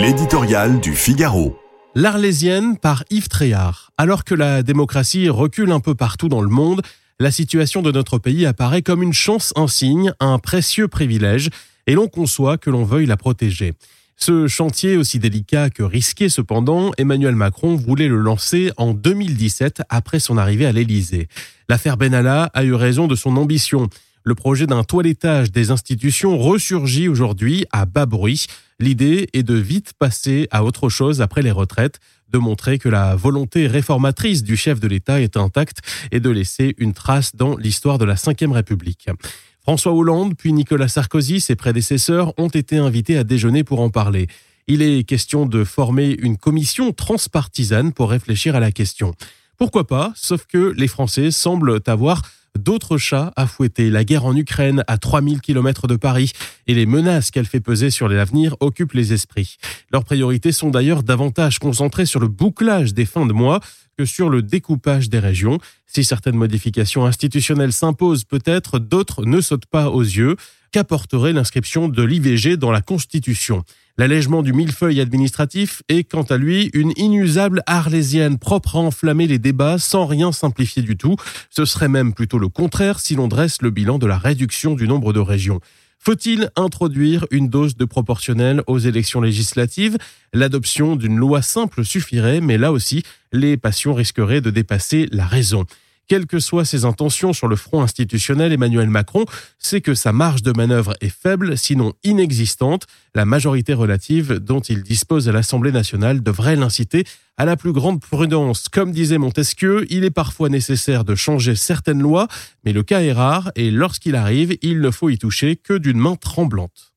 L'éditorial du Figaro. L'Arlésienne par Yves Tréhard. Alors que la démocratie recule un peu partout dans le monde, la situation de notre pays apparaît comme une chance insigne, un précieux privilège, et l'on conçoit que l'on veuille la protéger. Ce chantier, aussi délicat que risqué cependant, Emmanuel Macron voulait le lancer en 2017 après son arrivée à l'Élysée. L'affaire Benalla a eu raison de son ambition. Le projet d'un toilettage des institutions ressurgit aujourd'hui à bas bruit. L'idée est de vite passer à autre chose après les retraites, de montrer que la volonté réformatrice du chef de l'État est intacte et de laisser une trace dans l'histoire de la Ve République. François Hollande puis Nicolas Sarkozy, ses prédécesseurs, ont été invités à déjeuner pour en parler. Il est question de former une commission transpartisane pour réfléchir à la question. Pourquoi pas, sauf que les Français semblent avoir d'autres chats à fouetter. La guerre en Ukraine à 3000 km de Paris et les menaces qu'elle fait peser sur l'avenir occupent les esprits. Leurs priorités sont d'ailleurs davantage concentrées sur le bouclage des fins de mois que sur le découpage des régions. Si certaines modifications institutionnelles s'imposent peut-être, d'autres ne sautent pas aux yeux. Qu'apporterait l'inscription de l'IVG dans la Constitution? L'allègement du millefeuille administratif est quant à lui une inusable arlésienne propre à enflammer les débats sans rien simplifier du tout. Ce serait même plutôt le contraire si l'on dresse le bilan de la réduction du nombre de régions. Faut-il introduire une dose de proportionnel aux élections législatives? L'adoption d'une loi simple suffirait, mais là aussi, les passions risqueraient de dépasser la raison. Quelles que soient ses intentions sur le front institutionnel, Emmanuel Macron sait que sa marge de manœuvre est faible, sinon inexistante. La majorité relative dont il dispose à l'Assemblée nationale devrait l'inciter à la plus grande prudence. Comme disait Montesquieu, il est parfois nécessaire de changer certaines lois, mais le cas est rare et lorsqu'il arrive, il ne faut y toucher que d'une main tremblante.